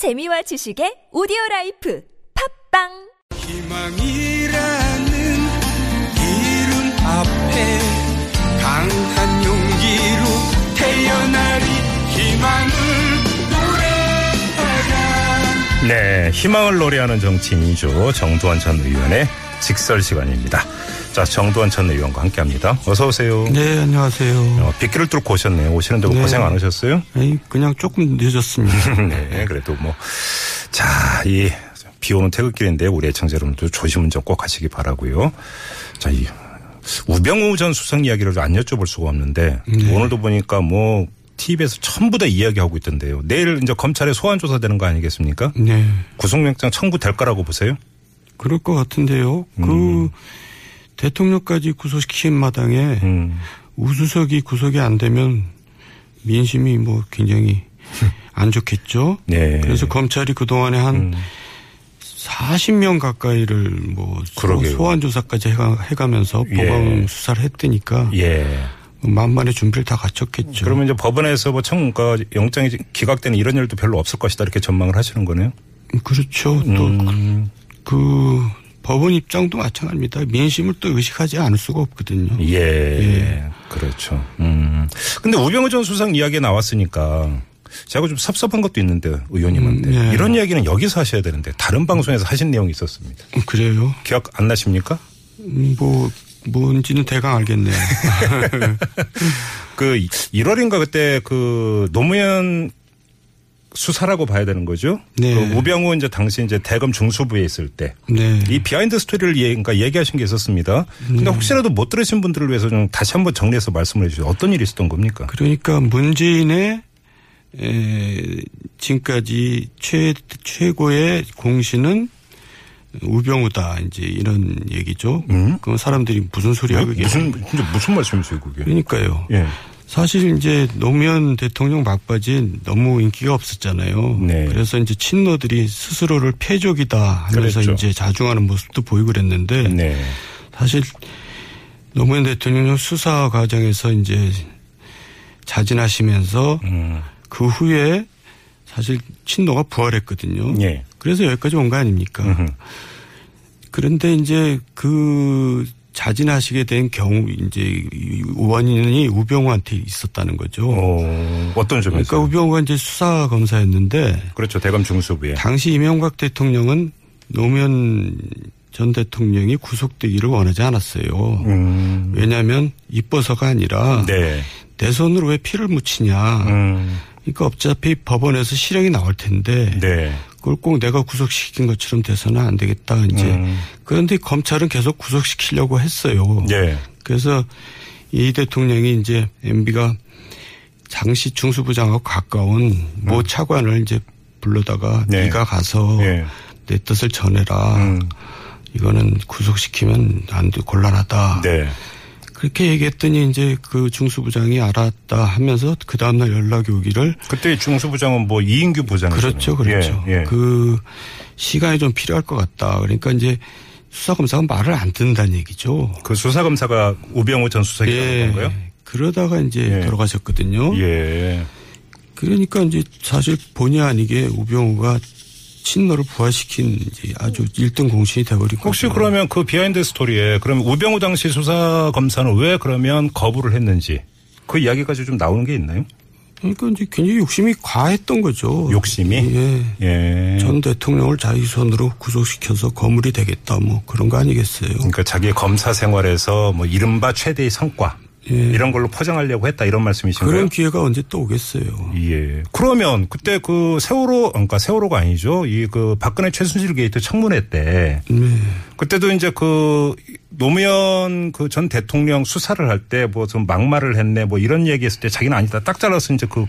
재미와 지식의 오디오 라이프 팟빵 희망이라는 이름 앞에 강한 용기로 태어나리 희망을 노래하라 네, 희망을 노래하는 정치인이죠. 정두언 전 의원의 직설 시간입니다. 자, 정두언 전 의원과 함께 합니다. 어서오세요. 네, 안녕하세요. 어, 빗길을 뚫고 오셨네요. 오시는데 뭐 네. 고생 안 하셨어요? 아니, 그냥 조금 늦었습니다. 네, 그래도 뭐. 자, 이, 비 오는 태극길인데 우리 애청자 여러분도 조심 운전 꼭 하시기 바라고요 자, 이, 우병우 전 수석 이야기를 안 여쭤볼 수가 없는데 네. 오늘도 보니까 뭐 TV에서 전부 다 이야기하고 있던데요. 내일 이제 검찰에 소환 조사되는 거 아니겠습니까? 네. 구속영장 청구될 거라고 보세요? 그럴 것 같은데요. 음. 그, 대통령까지 구속시킨 마당에 음. 우수석이 구속이 안 되면 민심이 뭐 굉장히 안 좋겠죠. 네. 그래서 검찰이 그동안에 한 음. 40명 가까이를 뭐 소- 그러게요. 소환 조사까지 해가, 해가면서 예. 법원 수사를 했으니까 예. 만만의 준비를 다 갖췄겠죠. 그러면 이제 법원에서 뭐 청, 그 영장이 기각되는 이런 일도 별로 없을 것이다 이렇게 전망을 하시는 거네요. 그렇죠. 또 음. 그 법원 입장도 마찬가지입니다. 민심을 또 의식하지 않을 수가 없거든요. 예. 그렇죠. 음. 근데 우병우 전 수석 이야기 나왔으니까 제가 좀 섭섭한 것도 있는데 의원님한테 음, 네. 이런 이야기는 여기서 하셔야 되는데 다른 방송에서 하신 내용이 있었습니다. 음, 그래요? 기억 안 나십니까? 음, 뭐 뭔지는 대강 알겠네요. 그 1월인가 그때 그 노무현 수사라고 봐야 되는 거죠. 네. 그 우병우 이제 당시 이제 대검 중수부에 있을 때 네. 이 비하인드 스토리를 얘, 그러니까 얘기하신 게 있었습니다. 근데 혹시라도 못 들으신 분들을 위해서 좀 다시 한번 정리해서 말씀을 해주세요. 어떤 일이 있었던 겁니까? 그러니까 문재인의 에, 지금까지 최 최고의 공신은 우병우다 이제 이런 얘기죠. 음? 그럼 사람들이 무슨 소리야 그게? 무슨 무슨 말씀이세요, 그게? 그러니까요. 예. 사실 이제 노무현 대통령 막바지 너무 인기가 없었잖아요. 네. 그래서 이제 친노들이 스스로를 패족이다 하면서 그랬죠. 이제 자중하는 모습도 보이고 그랬는데 네. 사실 노무현 대통령 수사 과정에서 이제 자진하시면서 음. 그 후에 사실 친노가 부활했거든요. 예. 그래서 여기까지 온 거 아닙니까? 음흠. 그런데 이제 그 자진하시게 된 경우 이제 원인이 우병우한테 있었다는 거죠. 어, 어떤 점에서? 그러니까 우병우가 이제 수사 검사였는데 그렇죠. 대검 중수부에. 당시 이명박 대통령은 노무현 전 대통령이 구속되기를 원하지 않았어요. 음. 왜냐하면 이뻐서가 아니라 네. 내 손으로 왜 피를 묻히냐. 음. 그러니까 어차피 법원에서 실형이 나올 텐데 네. 그걸 꼭 내가 구속시킨 것처럼 돼서는 안 되겠다. 이제 음. 그런데 검찰은 계속 구속시키려고 했어요. 예. 그래서 이 대통령이 이제 MB가 당시 중수부장하고 가까운 모 차관을 이제 불러다가 음. 네. 네. 가 가서 예. 내 뜻을 전해라. 음. 이거는 구속시키면 안 돼, 곤란하다. 네. 그렇게 얘기했더니 이제 그 중수부장이 알았다 하면서 그 다음날 연락이 오기를 그때 중수부장은 뭐 이인규 부장이죠. 그렇죠, 그렇죠. 예. 예. 그 시간이 좀 필요할 것 같다. 그러니까 이제 수사검사가 말을 안 듣는다는 얘기죠. 그 수사검사가 우병우 전 수석이라는 건가요? 그러다가 이제 예. 돌아가셨거든요. 예. 그러니까 이제 사실 본의 아니게 우병우가 친노를 부활시킨 이제 아주 1등 공신이 혹시 거죠. 그러면 그 비하인드 스토리에 그러면 우병우 당시 수사 검사는 왜 그러면 거부를 했는지 그 이야기까지 좀 나오는 게 있나요? 그러니까 이제 굉장히 욕심이 과했던 거죠. 욕심이? 예. 예. 전 대통령을 자기 손으로 구속시켜서 거물이 되겠다 뭐 그런 거 아니겠어요. 그러니까 자기 검사 생활에서 뭐 이른바 최대의 성과 예. 이런 걸로 포장하려고 했다 이런 말씀이신가요? 그런 기회가 언제 또 오겠어요. 예. 그러면 그때 그 세월호, 그러니까 세월호가 아니죠. 이 그 박근혜 최순실 게이트 청문회 때 네. 그때도 이제 그 노무현 그 전 대통령 수사를 할 때 뭐 좀 막말을 했네 뭐 이런 얘기했을 때 자기는 아니다 딱 잘라서 이제 그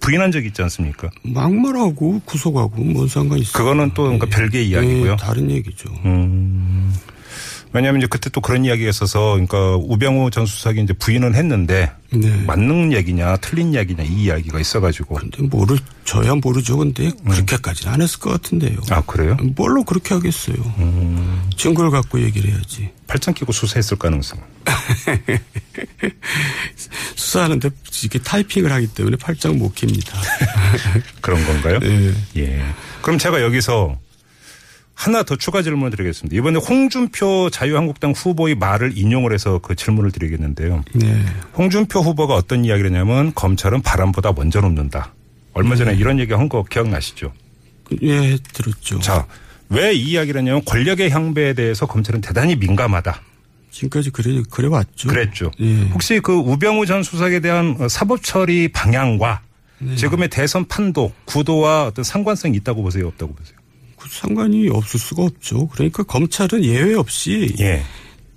부인한 적이 있지 않습니까? 막말하고 구속하고 뭔 상관이 있어요. 그거는 또 그러니까 별개의 예, 이야기고요. 다른 얘기죠. 음. 왜냐하면 이제 그때 또 그런 이야기가 있어서 그러니까 우병우 전 수석이 이제 부인은 했는데 네. 맞는 얘기냐 틀린 이야기냐 이 이야기가 있어가지고 근데 모르 저야 모르죠. 근데 그렇게까지는 안 했을 것 같은데요. 아 그래요? 뭘로 그렇게 하겠어요. 증거를 갖고 얘기를 해야지. 팔짱 끼고 수사했을 가능성. 수사하는데 이게 타이핑을 하기 때문에 팔짱 못 깁니다. 그런 건가요? 예. 예. 그럼 제가 여기서 하나 더 추가 질문을 드리겠습니다. 이번에 홍준표 자유한국당 후보의 말을 인용을 해서 그 질문을 드리겠는데요. 네. 홍준표 후보가 어떤 이야기를 했냐면 검찰은 바람보다 먼저 눕는다. 얼마 전에 이런 얘기 한 거 기억나시죠? 예, 들었죠. 자, 왜 이 이야기를 했냐면 권력의 향배에 대해서 검찰은 대단히 민감하다. 지금까지 그래, 그래 왔죠. 그랬죠. 예. 혹시 그 우병우 전 수석에 대한 어, 사법 처리 방향과 네. 지금의 대선 판도, 구도와 어떤 상관성이 있다고 보세요? 없다고 보세요? 그 상관이 없을 수가 없죠. 그러니까 검찰은 예외 없이 예.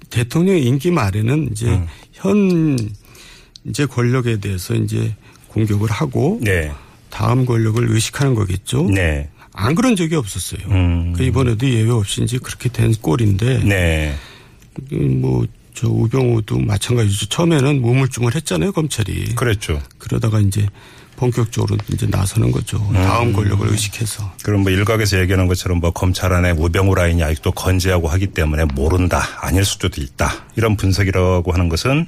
대통령 임기 말에는 이제 음. 현 이제 권력에 대해서 이제 공격을 하고 네. 다음 권력을 의식하는 거겠죠. 네. 안 그런 적이 없었어요. 음. 그 이번에도 예외 없이 이제 그렇게 된 꼴인데 네. 뭐 저 우병우도 마찬가지죠. 처음에는 우물쭈물 했잖아요, 검찰이. 그랬죠. 그러다가 이제 본격적으로 이제 나서는 거죠. 음. 다음 권력을 의식해서. 그럼 뭐 일각에서 얘기하는 것처럼 뭐 검찰 안에 우병우 라인이 아직도 건재하고 하기 때문에 모른다. 아닐 수도 있다. 이런 분석이라고 하는 것은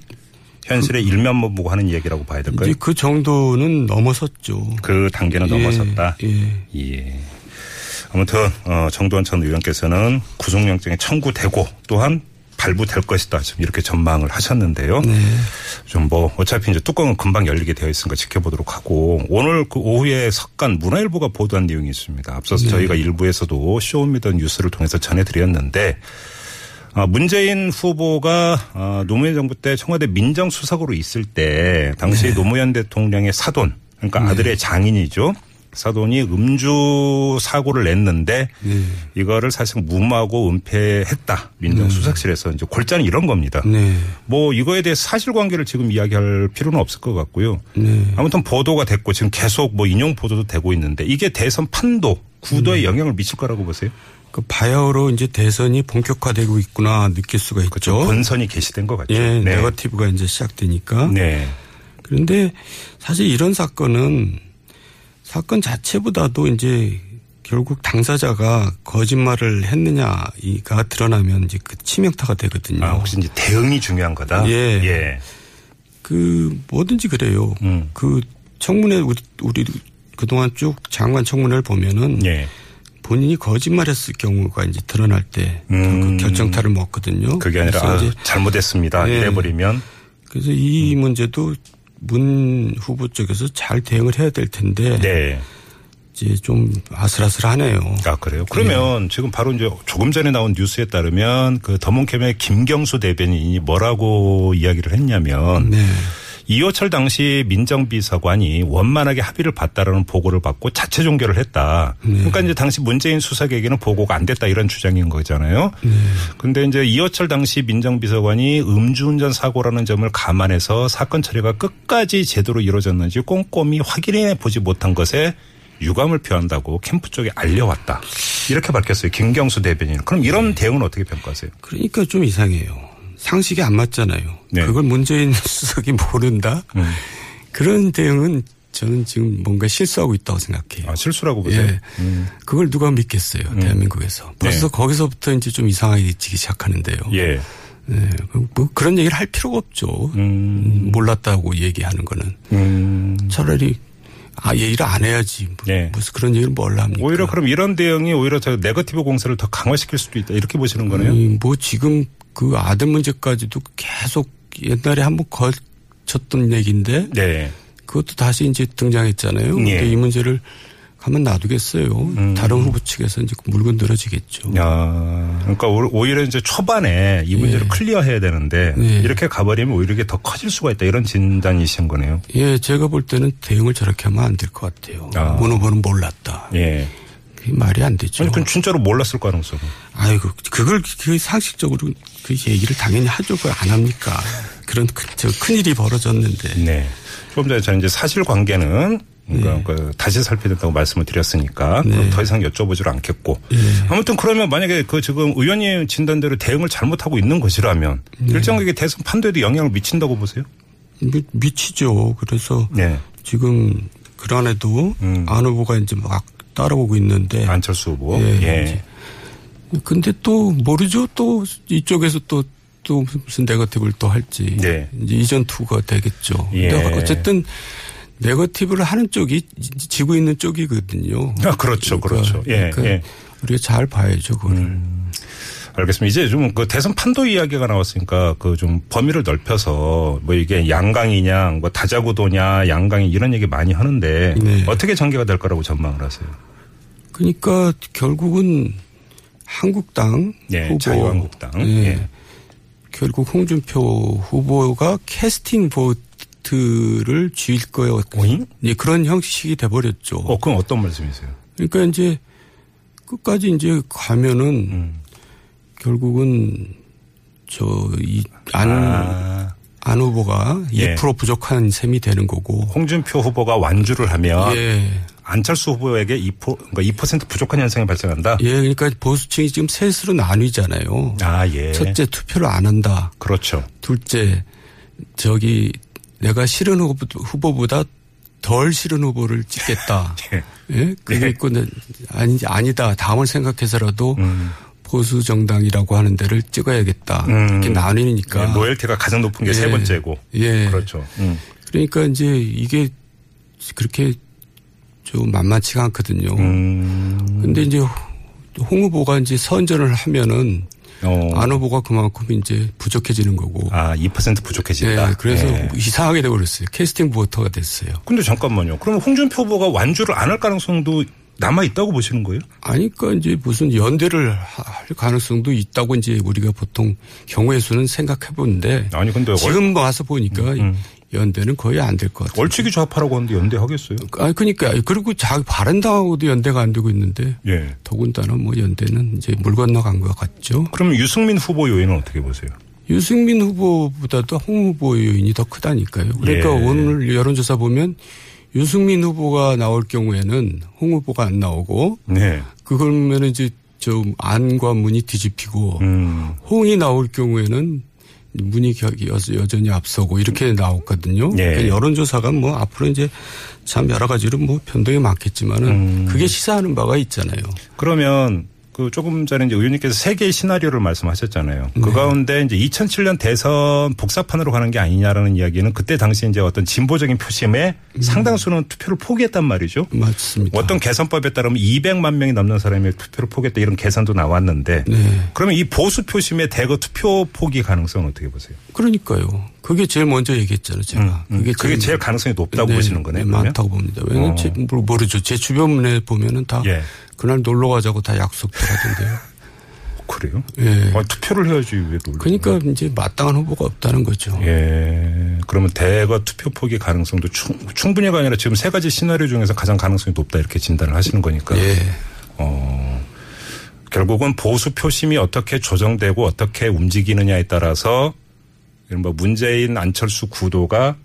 현실의 일면만 보고 하는 얘기라고 봐야 될까요? 그 정도는 넘어섰죠. 그 단계는 넘어섰다. 예. 예. 아무튼 어, 정두언 전 의원께서는 구속영장이 청구되고 또한 발부될 것이다. 지금 이렇게 전망을 하셨는데요. 네. 좀뭐 어차피 이제 뚜껑은 금방 열리게 되어 있으니까 지켜보도록 하고 오늘 그 오후에 석간 문화일보가 보도한 내용이 있습니다. 앞서서 저희가 일부에서도 쇼미더 뉴스를 통해서 전해드렸는데 어, 문재인 후보가 어, 노무현 정부 때 청와대 민정수석으로 있을 때 당시 노무현 대통령의 사돈 그러니까 아들의 장인이죠. 사돈이 음주 사고를 냈는데 이거를 사실 무마하고 은폐했다. 민정수석실에서 이제 골자는 이런 겁니다. 네. 뭐 이거에 대해 사실관계를 지금 이야기할 필요는 없을 것 같고요. 네. 아무튼 보도가 됐고 지금 계속 뭐 인용 보도도 되고 있는데 이게 대선 판도 구도에 음. 영향을 미칠 거라고 보세요. 그 바야흐로 이제 대선이 본격화되고 있구나 느낄 수가 있죠. 그렇죠. 본선이 개시된 것 같죠. 예, 네. 네거티브가 이제 시작되니까. 네. 그런데 사실 이런 사건은 사건 자체보다도 이제 결국 당사자가 거짓말을 했느냐가 드러나면 이제 그 치명타가 되거든요. 아, 혹시 이제 대응이 중요한 거다? 예. 예. 그 뭐든지 그래요. 음. 그 청문회 우리, 우리 그동안 쭉 장관 청문회를 보면은 예. 본인이 거짓말했을 경우가 이제 드러날 때 음. 그 결정타를 먹거든요. 그게 아니라 아, 이제 잘못했습니다. 예. 이래버리면 그래서 이 문제도 문 후보 쪽에서 잘 대응을 해야 될 텐데 네. 이제 좀 아슬아슬하네요. 아 그래요? 그러면 지금 바로 이제 조금 전에 나온 뉴스에 따르면 그 더문캠의 김경수 대변인이 뭐라고 이야기를 했냐면 네. 이호철 당시 민정비서관이 원만하게 합의를 봤다라는 보고를 받고 자체 종결을 했다. 그러니까 이제 당시 문재인 수석에게는 보고가 안 됐다 이런 주장인 거잖아요. 근데 이제 이호철 당시 민정비서관이 음주운전 사고라는 점을 감안해서 사건 처리가 끝까지 제대로 이루어졌는지 꼼꼼히 확인해 보지 못한 것에 유감을 표한다고 캠프 쪽에 알려왔다. 이렇게 밝혔어요. 김경수 대변인. 그럼 이런 대응은 어떻게 평가하세요? 그러니까 좀 이상해요. 상식이 안 맞잖아요. 네. 그걸 문재인 수석이 모른다. 음. 그런 대응은 저는 지금 뭔가 실수하고 있다고 생각해요. 아, 실수라고 보세요. 예. 음. 그걸 누가 믿겠어요. 대한민국에서. 벌써 거기서부터 이제 좀 이상하게 지기 시작하는데요. 예. 네, 그- 뭐 그런 얘기를 할 필요가 없죠. 음, 몰랐다고 얘기하는 거는 음. 차라리 아 얘기를 안 해야지. 뭐, 네. 무슨 그런 얘기를 뭘 합니까? 오히려 그럼 이런 대응이 오히려 저 네거티브 공세를 더 강화시킬 수도 있다. 이렇게 보시는 거네요. 아니, 뭐 지금 그 아들 문제까지도 계속 옛날에 한번 거쳤던 얘기인데 네. 그것도 다시 이제 등장했잖아요. 예. 근데 이 문제를 가만 놔두겠어요. 다른 후보 측에서 이제 물건 늘어지겠죠. 야, 그러니까 오- 오히려 이제 초반에 이 문제를 클리어해야 되는데 네. 이렇게 가버리면 오히려 이게 더 커질 수가 있다. 이런 진단이신 거네요. 예, 제가 볼 때는 대응을 저렇게 하면 안 될 것 같아요. 아. 문 후보는 몰랐다. 예. 말이 안 되죠. 아니, 그건 진짜로 몰랐을 가능성은. 아이고, 그걸 그 상식적으로 그 얘기를 당연히 하죠. 그걸 안 합니까? 그런 큰, 저 큰일이 벌어졌는데. 네. 조금 전에 저는 이제 사실관계는 그러니까 그 다시 살펴야 된다고 말씀을 드렸으니까 네. 더 이상 여쭤보지를 않겠고 아무튼 그러면 만약에 그 지금 의원님 진단대로 대응을 잘못하고 있는 것이라면 네. 일정하게 대선 판도에도 영향을 미친다고 보세요? 미, 미치죠. 그래서 네. 지금 그란에도 음. 안 후보가 이제 막 따라오고 있는데. 안철수 후보. 예, 예. 근데 또 모르죠. 또 이쪽에서 또, 또 무슨 네거티브를 또 할지. 네. 이제 이전 투가 되겠죠. 예. 근데 어쨌든 네거티브를 하는 쪽이 지- 지고 있는 쪽이거든요. 아, 그렇죠. 그렇죠. 예, 그러니까 예. 우리가 잘 봐야죠. 그거를. 알겠습니다. 이제 좀 그 대선 판도 이야기가 나왔으니까 그 좀 범위를 넓혀서 뭐 이게 양강이냐, 뭐 다자구도냐, 양강이 이런 얘기 많이 하는데 네. 어떻게 전개가 될 거라고 전망을 하세요? 그러니까 결국은 한국당 예, 후보 자유한국당. 예. 예. 결국 홍준표 후보가 캐스팅 보트를 쥐일 거예요. 오잉? 예, 그런 형식이 돼 버렸죠. 어, 그건 어떤 말씀이세요? 그러니까 이제 끝까지 이제 가면은 음. 결국은 저이안 아, 안 후보가 예. 2% 부족한 셈이 되는 거고. 홍준표 후보가 완주를 하면 예. 안철수 후보에게 2%, 그러니까 2% 부족한 현상이 발생한다? 예, 그러니까 보수층이 지금 셋으로 나뉘잖아요. 아, 예. 첫째 투표를 안 한다. 그렇죠. 둘째 저기 내가 싫은 후보, 후보보다 덜 싫은 후보를 찍겠다. 예. 예? 그게 예. 있고 는 아니 아니다. 다음을 생각해서라도 음. 보수 정당이라고 하는 데를 찍어야겠다. 음. 이렇게 나뉘니까. 예, 로열티가 가장 높은 게세 예. 번째고. 예. 그렇죠. 음. 그러니까 이제 이게 그렇게 좀 만만치가 않거든요. 음. 근데 이제 홍 후보가 이제 선전을 하면은 어. 안 후보가 그만큼 이제 부족해지는 거고. 아, 2% 부족해진다. 예, 그래서 예. 이상하게 돼버렸어요. 캐스팅 보터가 됐어요. 근데 잠깐만요. 그러면 홍준표 후보가 완주를 안 할 가능성도 남아 있다고 보시는 거예요? 아니, 그러니까 이제 무슨 연대를 할 가능성도 있다고 이제 우리가 보통 경우의 수는 생각해 보는데 아니 근데 얼, 지금 와서 보니까 연대는 거의 안 될 것 같아요. 얼치기 좌파라고 하는데 연대 하겠어요? 아니, 그러니까 그리고 자기 바른당하고도 연대가 안 되고 있는데 예. 더군다나 뭐 연대는 이제 물 건너간 것 같죠. 그러면 유승민 후보 요인은 어떻게 보세요? 유승민 후보보다도 홍 후보의 요인이 더 크다니까요. 그러니까 예. 오늘 여론조사 보면 유승민 후보가 나올 경우에는 홍 후보가 안 나오고 네. 그걸면은 이제 좀 안과 문이 뒤집히고 음. 홍이 나올 경우에는 문이 여- 여전히 앞서고 이렇게 나왔거든요. 예. 그러니까 여론조사가 뭐 앞으로 이제 참 여러 가지로 뭐 변동이 많겠지만은 음. 그게 시사하는 바가 있잖아요. 그러면 그 조금 전에 이제 의원님께서 세 개의 시나리오를 말씀하셨잖아요. 그 네. 가운데 이제 2007년 대선 복사판으로 가는 게 아니냐라는 이야기는 그때 당시 이제 어떤 진보적인 표심에 음. 상당수는 투표를 포기했단 말이죠. 맞습니다. 어떤 개선법에 따르면 200만 명이 넘는 사람이 투표를 포기했다 이런 계산도 나왔는데 네. 그러면 이 보수 표심의 대거 투표 포기 가능성은 어떻게 보세요? 그러니까요. 그게 제일 먼저 얘기했잖아요. 제가. 음, 그게 제일 가능성이 높다고 보시는 거네요, 네? 많다고 봅니다. 왜냐면 어. 제, 뭐 모르죠. 제 주변에 보면은 다 예. 그날 놀러 가자고 다 약속들 하던데요. 그래요? 예. 아, 투표를 해야지 왜 놀러 그러니까 이제 마땅한 후보가 없다는 거죠. 예. 그러면 대거 투표 포기 가능성도 충, 충분히가 아니라 지금 세 가지 시나리오 중에서 가장 가능성이 높다 이렇게 진단을 하시는 거니까. 예. 어, 결국은 보수 표심이 어떻게 조정되고 어떻게 움직이느냐에 따라서 이른바 문재인 안철수 구도가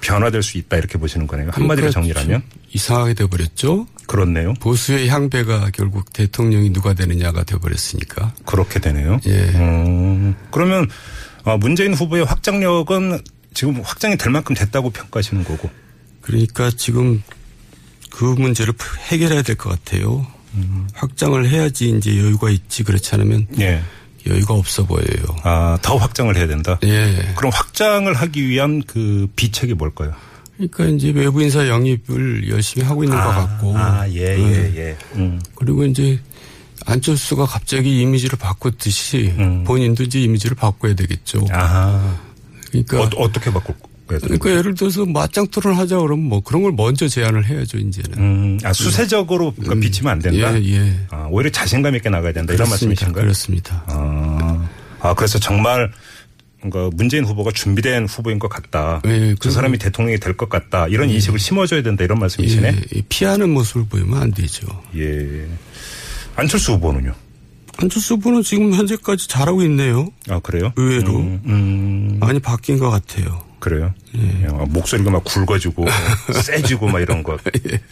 변화될 수 있다 이렇게 보시는 거네요. 한마디로 그러니까 정리하면. 좀 이상하게 돼버렸죠. 그렇네요. 보수의 향배가 결국 대통령이 누가 되느냐가 돼버렸으니까. 그렇게 되네요. 예. 음, 그러면 어, 문재인 후보의 확장력은 지금 확장이 될 만큼 됐다고 평가하시는 거고. 그러니까 지금 그 문제를 해결해야 될 것 같아요. 확장을 해야지 이제 여유가 있지 그렇지 않으면 예. 여유가 없어 보여요. 아, 더 확장을 해야 된다. 예. 그럼 확장을 하기 위한 그 비책이 뭘까요? 그러니까 이제 외부 인사 영입을 열심히 하고 있는 것 같고. 아, 예, 네. 예, 예. 음. 그리고 이제 안철수가 갑자기 이미지를 바꿨듯이 음. 본인도 이제 이미지를 바꿔야 되겠죠. 아하. 그러니까 어, 어떻게 바꿀 거예요? 그러니까 예를 들어서 맞짱 토론 하자 그러면 뭐 그런 걸 먼저 제안을 해야죠 이제는. 음, 아, 수세적으로 그러니까 비치면 안 된다? 예, 예. 아, 오히려 자신감 있게 나가야 된다. 이런 그렇습니다. 말씀이신가요? 그렇습니다. 아, 아, 그래서 정말 그러니까 문재인 후보가 준비된 후보인 것 같다. 예, 그 사람이 대통령이 될 것 같다. 이런 인식을 심어줘야 된다. 이런 말씀이시네. 예, 피하는 모습을 보이면 안 되죠. 예. 안철수 후보는요? 안철수 후보는 지금 현재까지 잘하고 있네요. 아, 그래요? 의외로 음, 음, 많이 바뀐 것 같아요. 그래요. 예. 목소리가 막 굵어지고 세지고 막 이런 거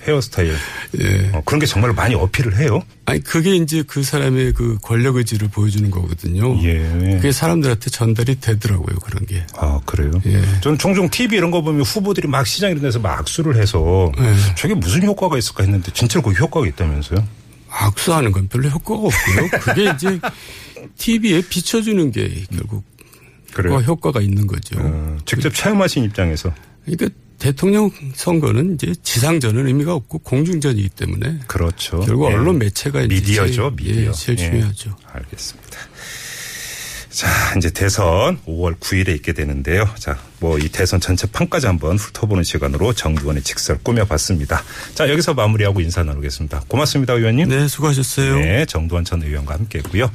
헤어스타일 예. 어, 그런 게 정말 많이 어필을 해요. 아니 그게 이제 그 사람의 그 권력 의지를 보여주는 거거든요. 예. 그게 사람들한테 전달이 되더라고요 그런 게. 아 그래요. 예. 저는 종종 TV 이런 거 보면 후보들이 막 시장 이런 데서 막 악수를 해서 예. 저게 무슨 효과가 있을까 했는데 진짜로 그 효과가 있다면서요? 악수하는 건 별로 효과가 없고요. 그게 이제 TV에 비춰주는 게 결국 그래요. 그 효과가 있는 거죠. 어, 직접 체험하신 입장에서 그러니까 대통령 선거는 이제 지상전은 의미가 없고 공중전이기 때문에 그렇죠. 결국 예. 언론 매체가 미디어죠, 제일, 미디어. 예, 제일 예. 중요하죠. 알겠습니다. 자, 이제 대선 5월 9일에 있게 되는데요. 자, 뭐 이 대선 전체 판까지 한번 훑어보는 시간으로 정두원의 직설 꾸며봤습니다. 자, 여기서 마무리하고 인사 나누겠습니다. 고맙습니다, 의원님. 네, 수고하셨어요. 네, 정두원 전 의원과 함께했고요.